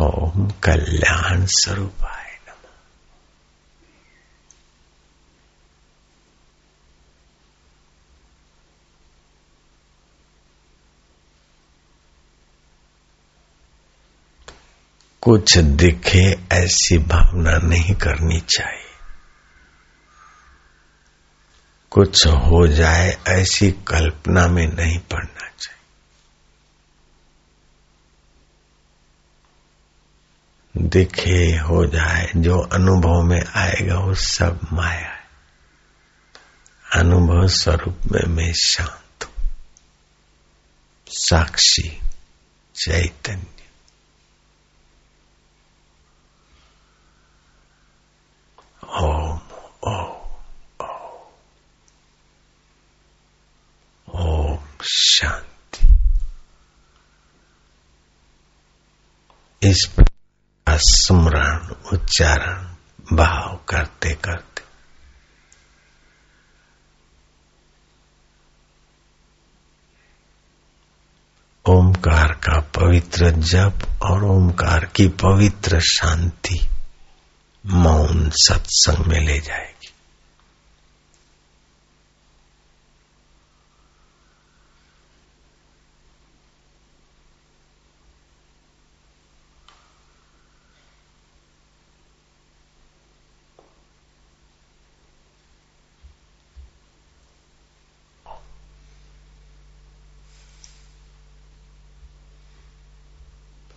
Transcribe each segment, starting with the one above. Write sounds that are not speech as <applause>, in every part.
ओम कल्याण स्वरूपाय नमः। कुछ दिखे ऐसी भावना नहीं करनी चाहिए। कुछ हो जाए ऐसी कल्पना में नहीं पड़ना चाहिए। दिखे हो जाए, जो अनुभव में आएगा वो सब माया है। अनुभव स्वरूप में मैं शांत हूँ। साक्षी चैतन्य। ओम शांति। इस प्रकार स्मरण उच्चारण, भाव करते करते। ओमकार का पवित्र जप और ओमकार की पवित्र शांति मौन सत्संग में ले जाएगी।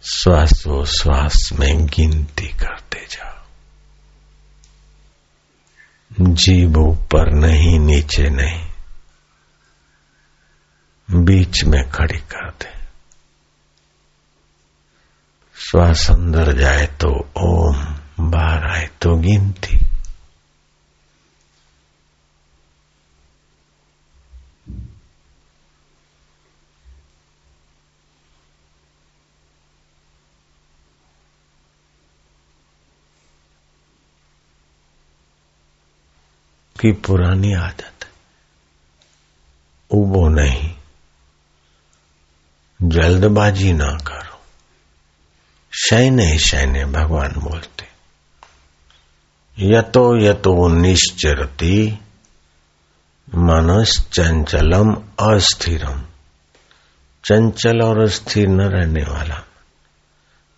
श्वासोश्वास में गिनती करते जाओ। जीव ऊपर नहीं, नीचे नहीं। बीच में खड़ी कर दे। श्वास अंदर जाए तो ओम, बाहर आए तो गिनती। की पुरानी आदत उबो नहीं। जल्दबाजी ना करो। शैने शैने भगवान बोलते। यतो यतो निश्चरती मनस चंचलम अस्थिरम। चंचल और अस्थिर न रहने वाला।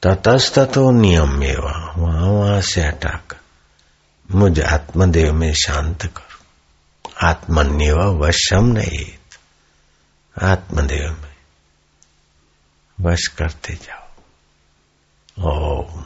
ततस्ततो नियम एवं वहाँ वहाँ से हटाकर मुझ आत्मदेव में शांत करो। आत्मन्यव वशम नहीं आत्मदेव में वश करते जाओ। ओम।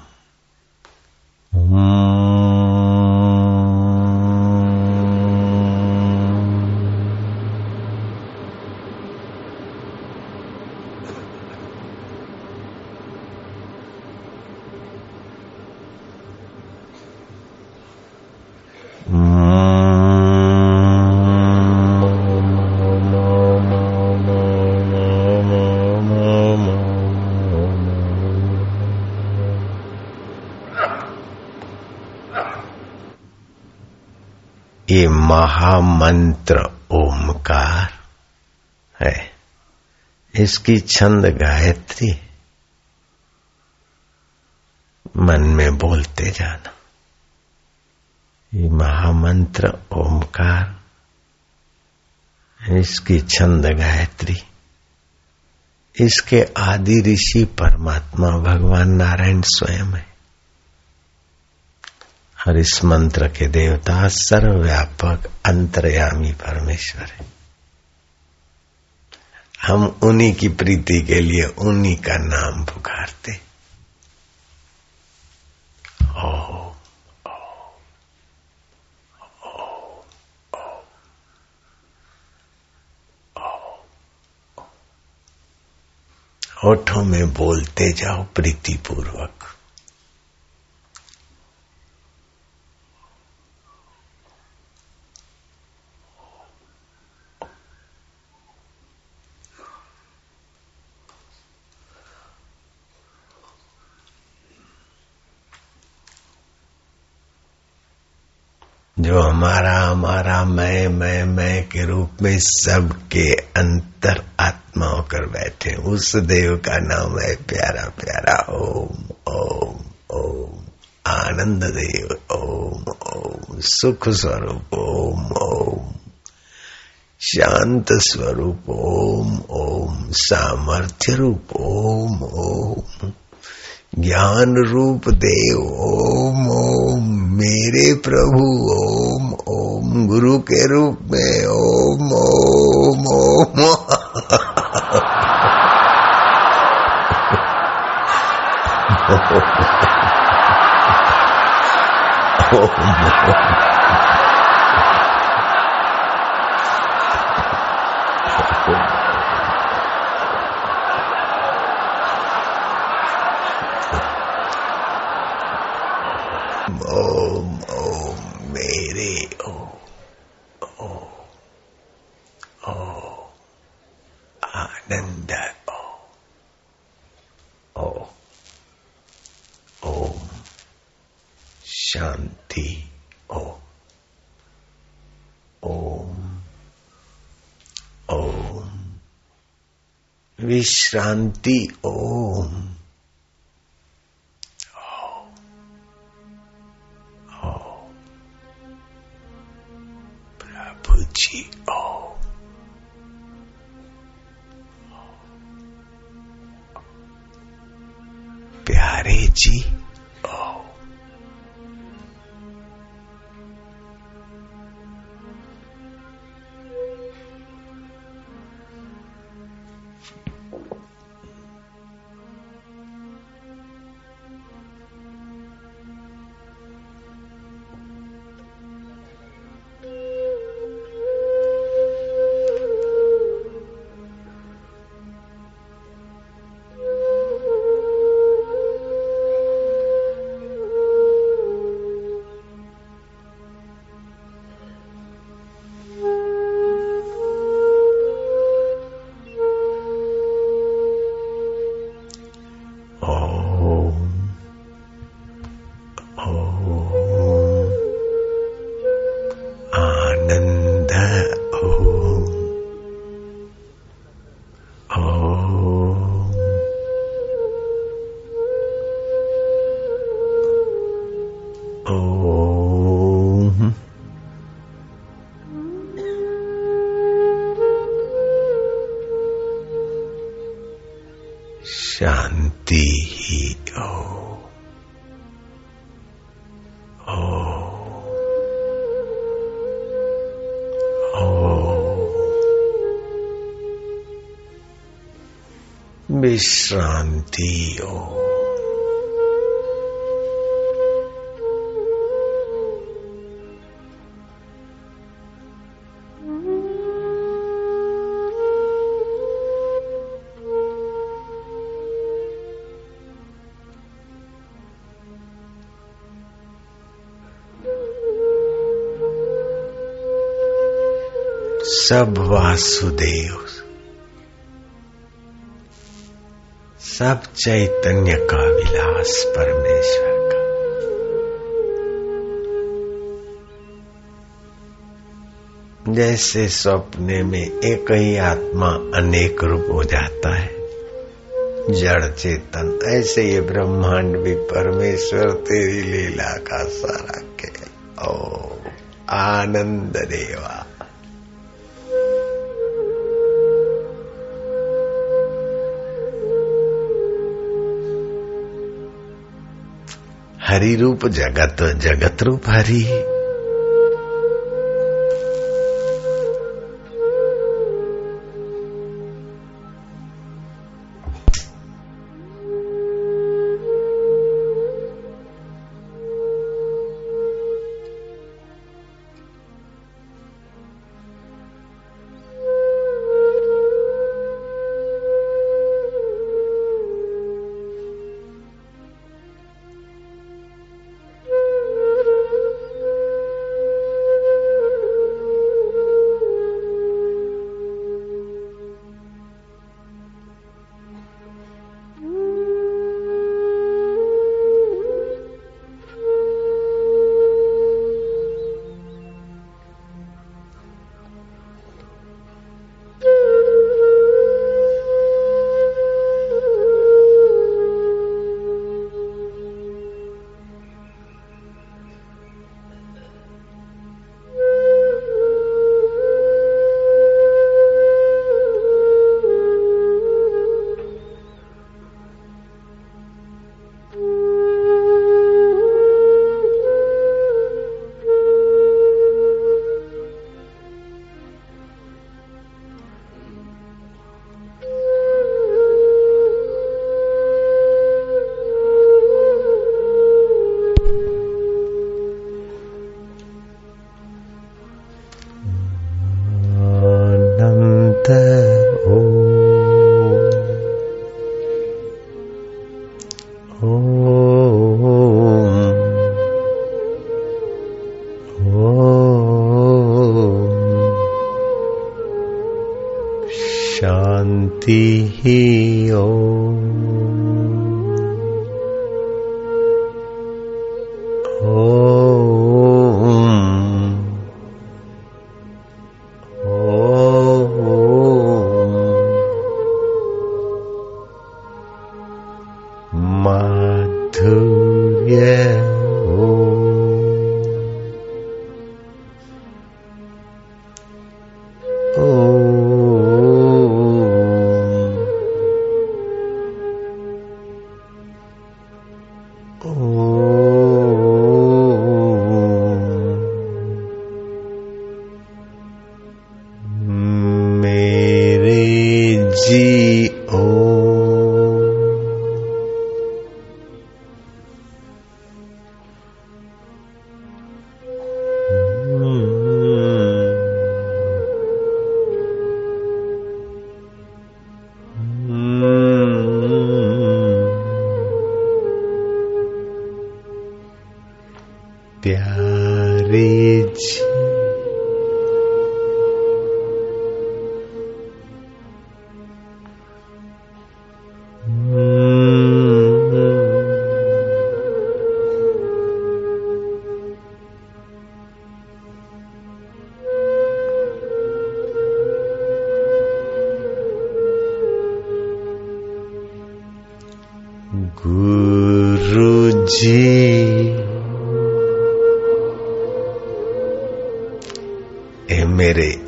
ये महामंत्र ओमकार है। इसकी छंद गायत्री। मन में बोलते जाना। ये महामंत्र ओमकार। इसकी छंद गायत्री। इसके आदि ऋषि परमात्मा भगवान नारायण स्वयं है। और इस मंत्र के देवता सर्वव्यापक अंतर्यामी परमेश्वर है हम उन्हीं की प्रीति के लिए उन्हीं का नाम पुकारते होठों में बोलते जाओ प्रीतिपूर्वक जो हमारा हमारा मैं मैं के रूप में सबके अंतर आत्मा होकर बैठे उस देव का नाम है प्यारा प्यारा, ओम ओम ओम, आनंद देव, ओम ओम, सुख स्वरूप, ओम ओम, शांत स्वरूप, ओम ओम, सामर्थ्य रूप, ओम ओम, ज्ञान रूप देव, ओम ओम, मेरे प्रभु, ओम गुरु के रूप में ओम ओम ओम ओम ओम मेरे ओम ओम ओम आनंद ओम ओम शांति ओम ओम ओम विश्रांति। ओम। विश्रांति ओ सब वासुदेव सब चैतन्य का विलास परमेश्वर का। जैसे सपने में एक ही आत्मा अनेक रूप हो जाता है, जड़ चेतन, ऐसे ये ब्रह्मांड भी परमेश्वर तेरी लीला का सारा खेल ओ, आनंद देवा। हरि रूप जगत जगत रूप हरि।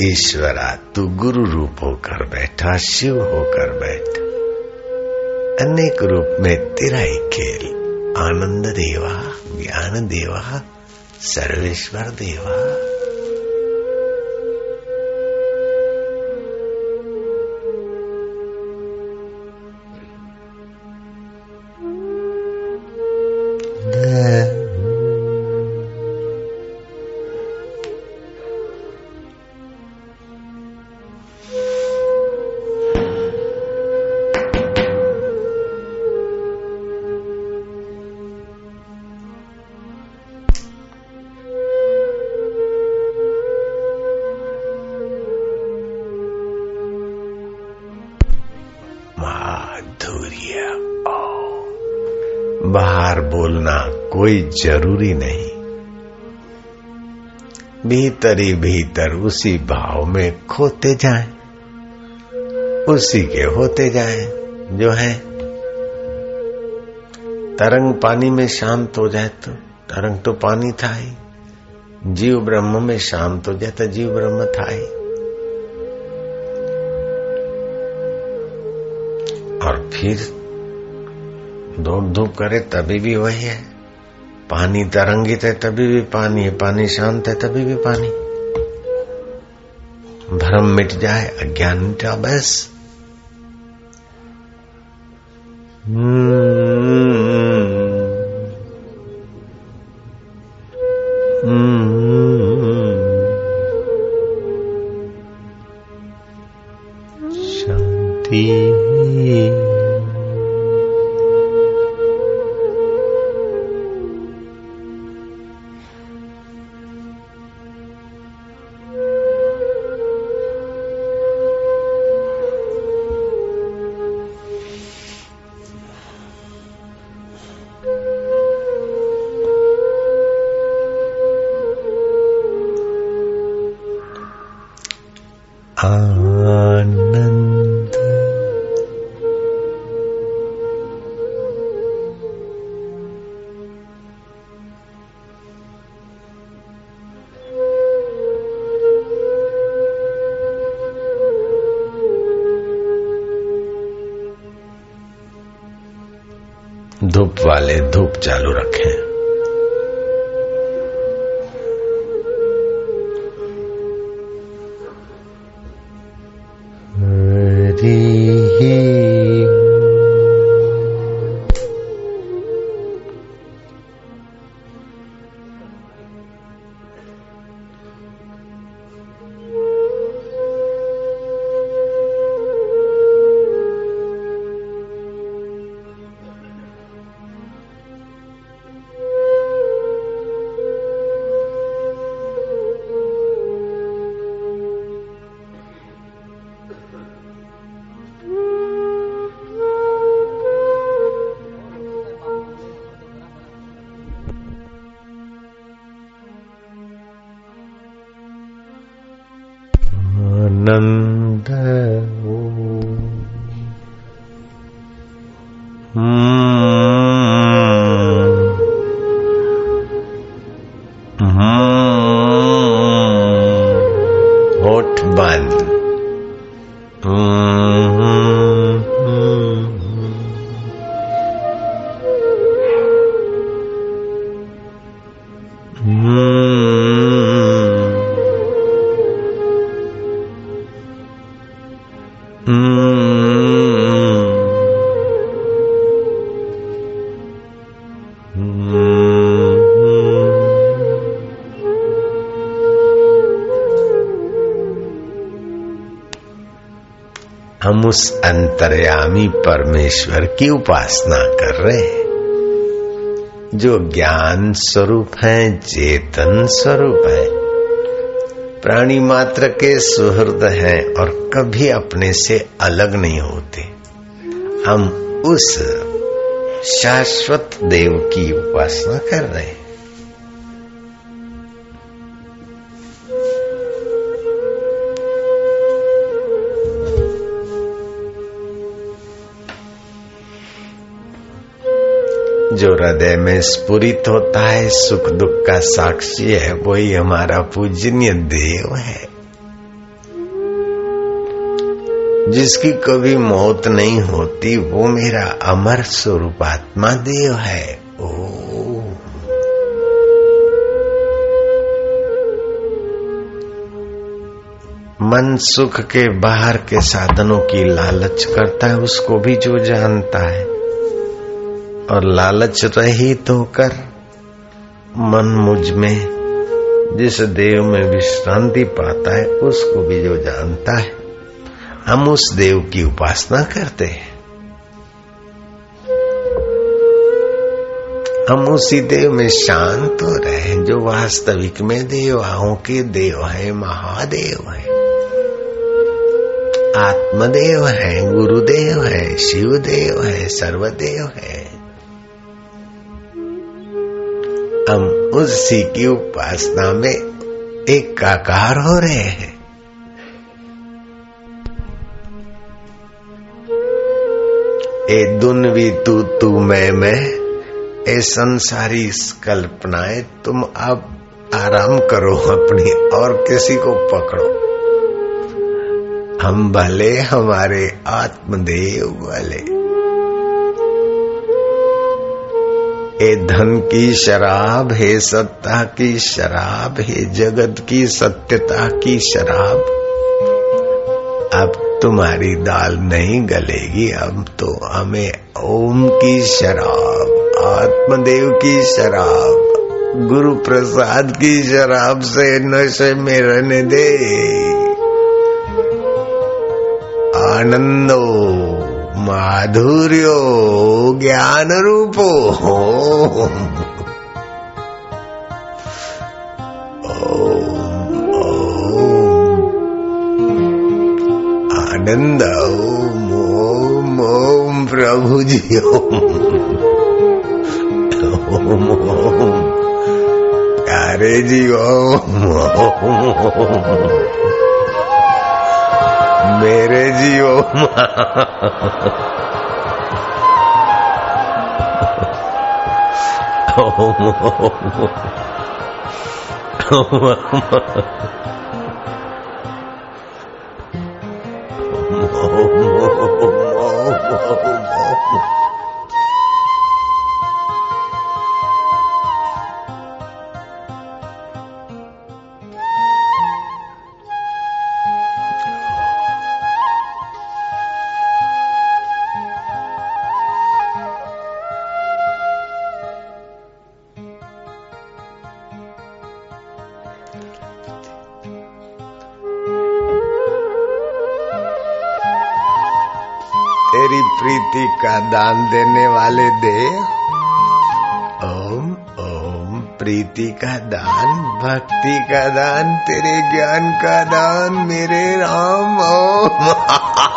ईश्वरा, तू गुरु रूप होकर बैठा, शिव होकर बैठ। अनेक रूप में तेरा ही खेल, आनंद देवा, ज्ञान देवा, सर्वेश्वर देवा। कोई ज़रूरी नहीं। भीतर ही भीतर उसी भाव में खोते जाए। उसी के होते जाए जो है। तरंग पानी में शांत हो जाए तो तरंग तो पानी था ही। जीव ब्रह्म में शांत हो जाए तो जीव ब्रह्म था ही। और फिर दौड़ धूप करे तभी भी वही है। पानी तरंगित है, तभी भी पानी है। पानी शांत है, तभी भी पानी। भ्रम मिट जाए अज्ञान मिटा बस। शांति वाले धूप चालू रखें। हरी हम उस अंतर्यामी परमेश्वर की उपासना कर रहे हैं। जो ज्ञान स्वरूप है, चेतन स्वरूप है। प्राणी मात्र के सुहृद हैं और कभी अपने से अलग नहीं होते। हम उस शाश्वत देव की उपासना कर रहे हैं। जो हृदय में स्पुरित होता है, सुख दुख का साक्षी है, वही हमारा पूजनीय देव है। जिसकी कभी मौत नहीं होती, वो मेरा अमर स्वरूप आत्मा देव है। ओ मन सुख के बाहर के साधनों की लालच करता है, उसको भी जो जानता है। और लालच रहित होकर मन मुझमें जिस देव में विश्रांति पाता है, उसको भी जो जानता है, हम उस देव की उपासना करते हैं। हम उसी देव में शांत हो रहे हैं जो वास्तविक में देवाओं के देव है, महादेव है। आत्मदेव है, गुरुदेव है, शिवदेव है, सर्वदेव है। उसी की उपासना में एकाकार हो रहे हैं। ए दुनवी तू तू मैं मैं, ए संसारी कल्पनाएँ, तुम अब आराम करो, अपनी और किसी को पकड़ो। हम भले, हमारे आत्मदेव भले। ए धन की शराब, है सत्ता की शराब, है जगत की सत्यता की शराब। अब तुम्हारी दाल नहीं गलेगी, अब तो हमें ओम की शराब, आत्मदेव की शराब, गुरु प्रसाद की शराब से नशे में रहने दे। आनंदो। माधुर्यो ज्ञान रूपो आनंद ओम ओम ओम प्रभु जी ओम ओम ओम प्यारे जी ओम ओम मेरे 呵呵呵呵呵呵呵呵呵 का दान देने वाले दे ओम ओम, प्रीति का दान, भक्ति का दान, तेरे ज्ञान का दान, मेरे राम, ओम। <laughs>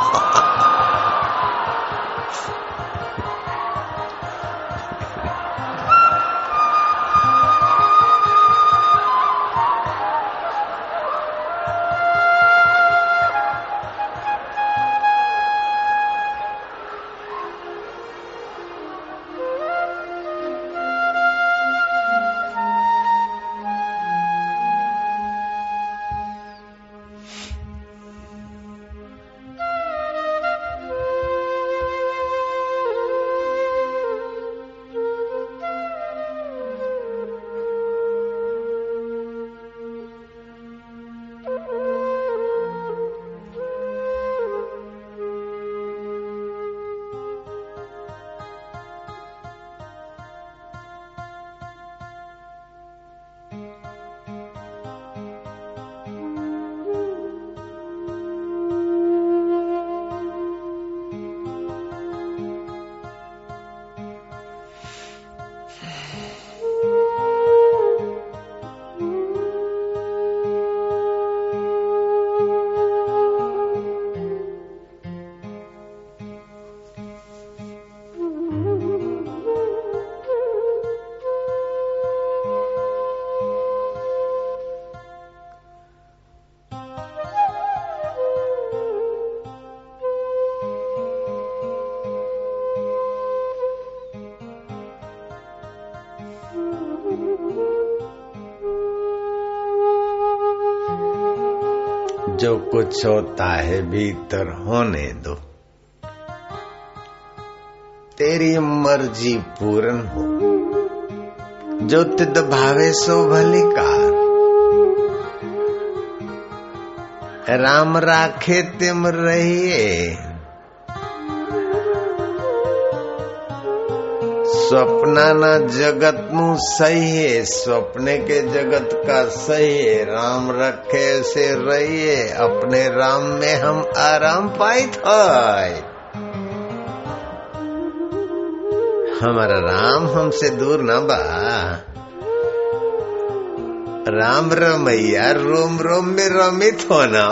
जो कुछ होता है भीतर होने दो। तेरी मर्ज़ी पूर्ण हो। जो तिद भावे सो भलिकार राम राखे तिम रहिए। सपना न जगत मु सही है सपने के जगत का सही है। राम रखे से रहिए, अपने राम में हम आराम पाई थे हमारा राम हमसे दूर ना बा। राम रमैया रोम रोम में रमित होना।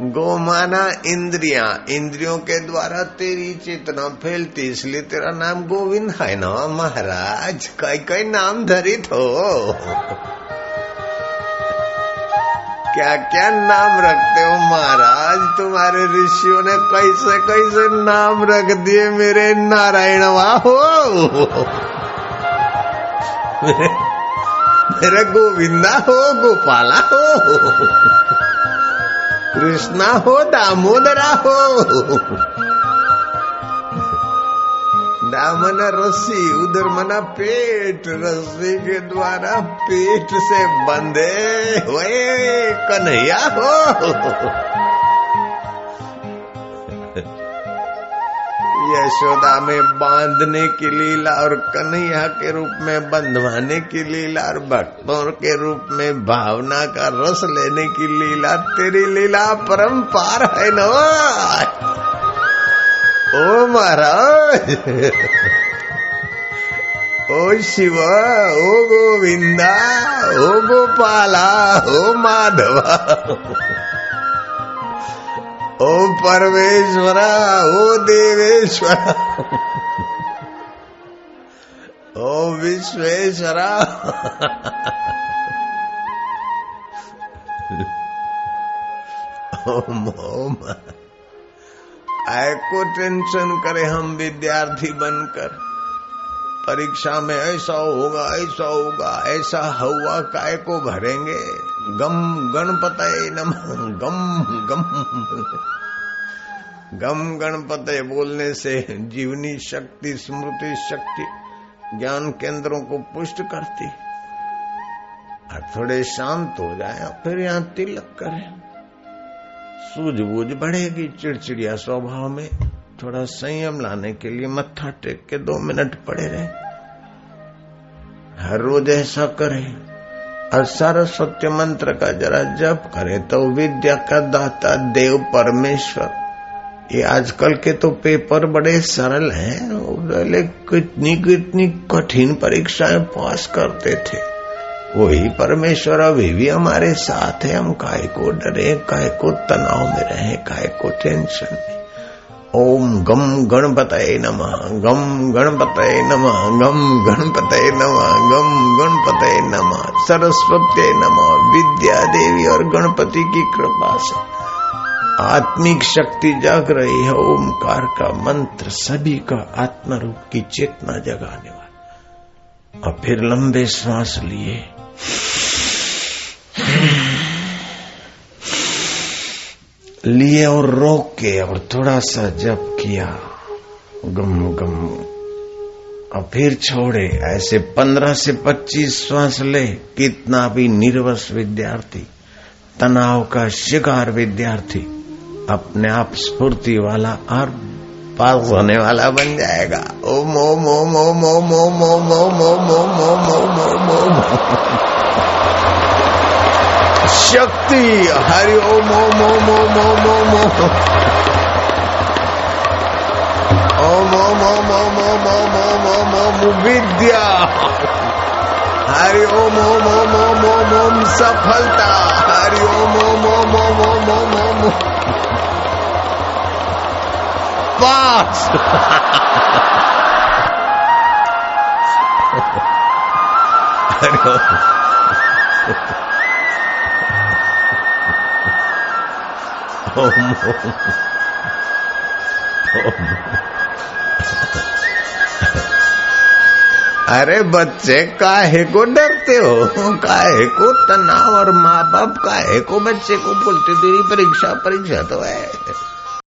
गोमाना इंद्रिया इंद्रियों के द्वारा तेरी चेतना फैलती इसलिए तेरा नाम गोविंद है ना महाराज? कई कई नाम धरित हो। क्या क्या नाम रखते हो महाराज? तुम्हारे ऋषियों ने कैसे कैसे नाम रख दिए मेरे नारायण हो। मेरे, मेरे गोविंदा हो गोपाला हो। कृष्णा हो, दामोदरा हो। दामना रस्सी, उधर मना पेट, रस्सी के द्वारा पेट से बंधे हुए कन्हैया हो। यशोदा में बांधने की लीला और कन्हैया के रूप में बंधवाने की लीला और भक्तों के रूप में भावना का रस लेने की लीला, तेरी लीला परम्पार है न? ओ महाराज! ओ शिव, ओ गोविंदा, ओ गोपाला, ओ माधवा। ओ परमेश्वरा, ओ देवेश्वरा। ओ विश्वेश्वरा। ओम ओम। को टेंशन करे हम विद्यार्थी बनकर। परीक्षा में ऐसा होगा ऐसा होगा, ऐसा हवा काय को भरेंगे। गम गणपत नम, गम गम। गम गणपत बोलने से जीवनी शक्ति, स्मृति शक्ति, ज्ञान केंद्रों को पुष्ट करती और थोड़े शांत हो जाए फिर यहाँ तिलक करें। सूझबूझ बढ़ेगी चिड़चिड़िया स्वभाव में। थोड़ा संयम लाने के लिए मत्था टेक के दो मिनट पड़े रहे। हर रोज ऐसा करें। और सरस्वती मंत्र का जरा जप करे तो विद्या का दाता देव परमेश्वर। ये आजकल के तो पेपर बड़े सरल हैं कितनी कितनी कठिन परीक्षाएँ पास करते थे। वही परमेश्वर अभी भी हमारे साथ है, हम काय को डरे, काय को तनाव में रहे, काय को टेंशन में। ओम गम गणपतये नमः, गम गणपतये नमः, गम गणपतये नमः, गम गणपतये नमः सरस्वती नमः विद्या देवी और गणपति की कृपा से। आत्मिक शक्ति जाग रही है, ओमकार का मंत्र सभी का आत्म रूप की चेतना जगाने वाला। और फिर लंबे श्वास लिए। लिए और रोक के और थोड़ा सा जप किया गम गम और फिर छोड़े ऐसे पंद्रह से पच्चीस श्वास ले कितना भी निर्वस विद्यार्थी तनाव का शिकार विद्यार्थी अपने आप स्फूर्ति वाला और पास होने वाला बन जाएगा ओम ओम ओम ओम ओम ओम ओम ओम ओम ओम ओम ओम ओम शक्ति हरि ओम ओम ओम ओम ओम ओम ओम ओम ओम ओम ओम ओम ओम ओम ओम ओम विद्या हरि ओम ओम ओम ओम ओम ओम सफलता हरि ओम ओम ओम ओम ओम ओम ओम पास हरि <laughs> अरे बच्चे, काहे को डरते हो? काहे को तनाव और माँ बाप, काहे को बच्चे को बोलते तेरी परीक्षा परीक्षा तो है।